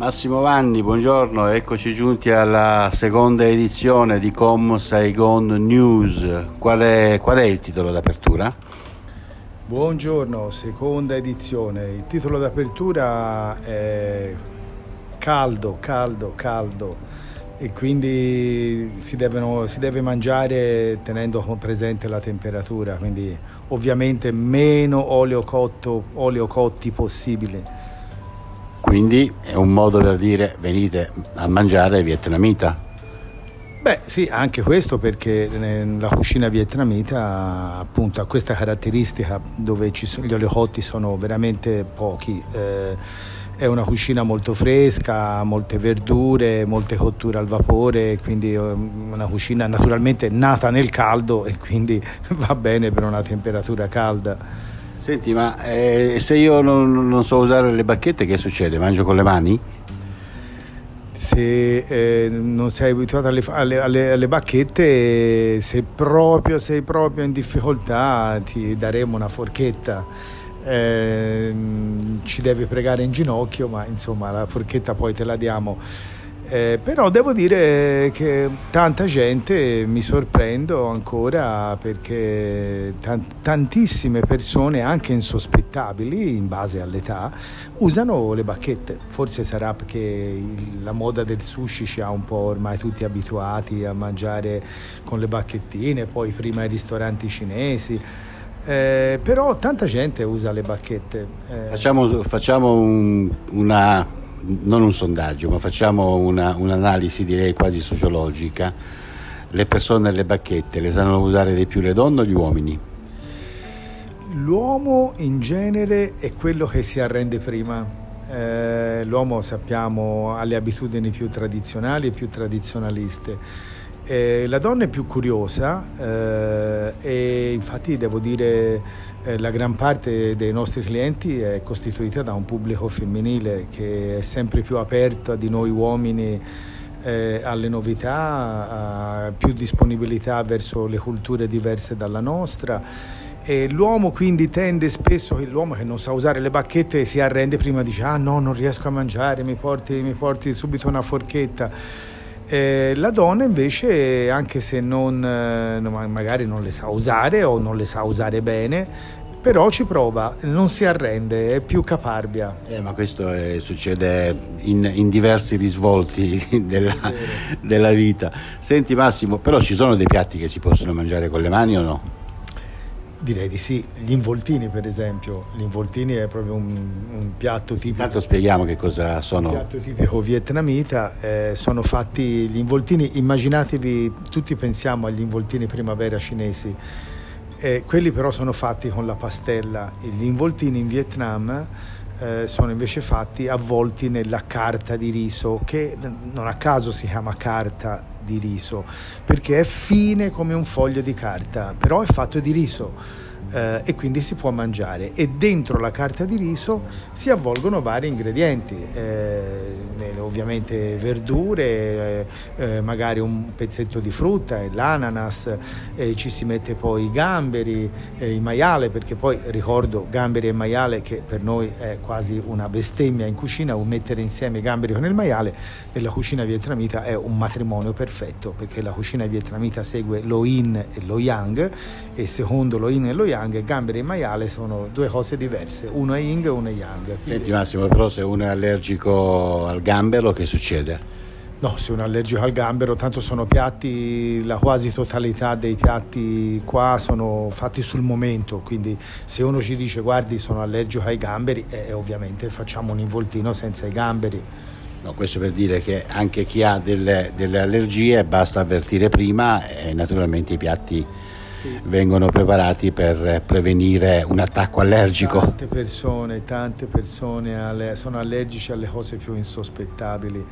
Massimo Vanni, buongiorno, eccoci giunti alla seconda edizione di Com Saigon News. Qual è, qual è il titolo d'apertura? Buongiorno, seconda edizione. Il titolo d'apertura è caldo, caldo, caldo e quindi si, devono, si deve mangiare tenendo presente la temperatura, quindi ovviamente meno olio, cotto, olio cotti possibile quindi è un modo per dire venite a mangiare vietnamita. Beh sì, anche questo perché la cucina vietnamita appunto ha questa caratteristica dove sono, gli oleocotti sono veramente pochi. Eh, è una cucina molto fresca, molte verdure, molte cotture al vapore, quindi una cucina naturalmente nata nel caldo e quindi va bene per una temperatura calda. Senti, ma eh, se io non, non, so usare le bacchette, che succede? Mangio con le mani? Se eh, non sei abituato alle, alle, alle, alle, bacchette, se proprio sei proprio in difficoltà, ti daremo una forchetta. Eh, ci devi pregare in ginocchio, ma insomma la forchetta poi te la diamo eh, però devo dire che tanta gente mi sorprendo ancora perché t- tantissime persone, anche insospettabili in base all'età, usano le bacchette. Forse sarà perché il, la moda del sushi ci ha un po' ormai tutti abituati a mangiare con le bacchettine, poi prima i ristoranti cinesi. Eh, però tanta gente usa le bacchette. Eh, facciamo, facciamo un, una non un sondaggio, ma facciamo una, un'analisi direi quasi sociologica, le persone alle bacchette le sanno usare di più le donne o gli uomini? L'uomo in genere è quello che si arrende prima. Eh, l'uomo sappiamo ha le abitudini più tradizionali e più tradizionaliste. Eh, la donna è più curiosa eh, e infatti devo dire eh, la gran parte dei nostri clienti è costituita da un pubblico femminile che è sempre più aperto di noi uomini eh, alle novità, a più disponibilità verso le culture diverse dalla nostra. E l'uomo quindi tende spesso, l'uomo che non sa usare le bacchette si arrende prima, dice ah no non riesco a mangiare, mi porti, mi porti subito una forchetta. Eh, la donna invece, anche se non, eh, magari non le sa usare o non le sa usare bene, però ci prova, non si arrende, è più caparbia. Eh, ma questo è, succede in, in, diversi risvolti della, della, vita. Senti Massimo, però ci sono dei piatti che si possono mangiare con le mani o no? Direi di sì, gli involtini per esempio, gli involtini è proprio un, un piatto tipico. Intanto spieghiamo che cosa sono. Un piatto tipico vietnamita, eh, sono fatti gli involtini, immaginatevi, tutti pensiamo agli involtini primavera cinesi, eh, quelli però sono fatti con la pastella, gli involtini in Vietnam eh, sono invece fatti avvolti nella carta di riso che non a caso si chiama carta di riso perché è fine come un foglio di carta, però è fatto di riso eh, e quindi si può mangiare. E dentro la carta di riso si avvolgono vari ingredienti, eh, ovviamente verdure, eh, eh magari un pezzetto di frutta, l'ananas, ci si mette poi i gamberi, il maiale perché poi ricordo gamberi e maiale che per noi è quasi una bestemmia in cucina, o mettere insieme i gamberi con il maiale nella cucina vietnamita è un matrimonio perfetto perché la cucina vietnamita segue lo yin e lo yang e secondo lo yin e lo yang, gamberi e maiale sono due cose diverse, uno è yin e uno è yang. Quindi... Senti Massimo, però se uno è allergico al gambero che succede? No, se uno è allergico al gambero, tanto sono piatti, la quasi totalità dei piatti qua sono fatti sul momento, quindi se uno ci dice guardi sono allergico ai gamberi, eh, ovviamente facciamo un involtino senza i gamberi. No, questo per dire che anche chi ha delle, delle allergie basta avvertire prima e naturalmente i piatti sì. vengono preparati per prevenire un attacco allergico. Tante persone, tante persone alle, sono allergici alle cose più insospettabili.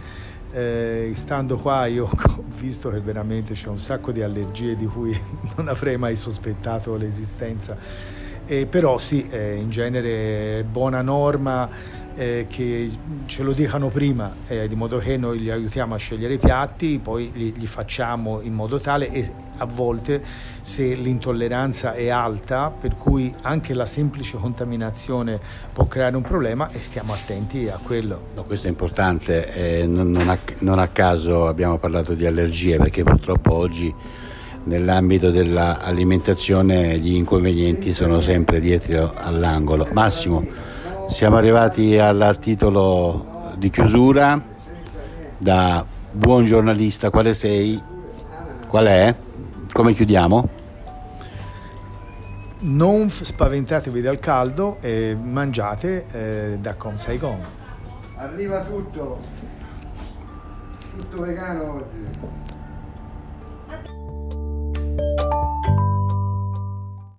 Eh, stando qua io ho visto che veramente c'è un sacco di allergie di cui non avrei mai sospettato l'esistenza. Eh, però sì, eh, in genere è buona norma eh, che ce lo dicano prima, eh, di modo che noi li aiutiamo a scegliere i piatti, poi li, li, facciamo in modo tale e a volte se l'intolleranza è alta, per cui anche la semplice contaminazione può creare un problema e stiamo attenti a quello. No, questo è importante, eh, non, non, a, non a caso abbiamo parlato di allergie perché purtroppo oggi nell'ambito dell'alimentazione gli inconvenienti sono sempre dietro all'angolo. Massimo. Siamo arrivati al titolo di chiusura. Da buon giornalista, quale sei? Qual è? Come chiudiamo? Non spaventatevi dal caldo e mangiate eh, da Com Saigon. Arriva tutto, tutto vegano oggi.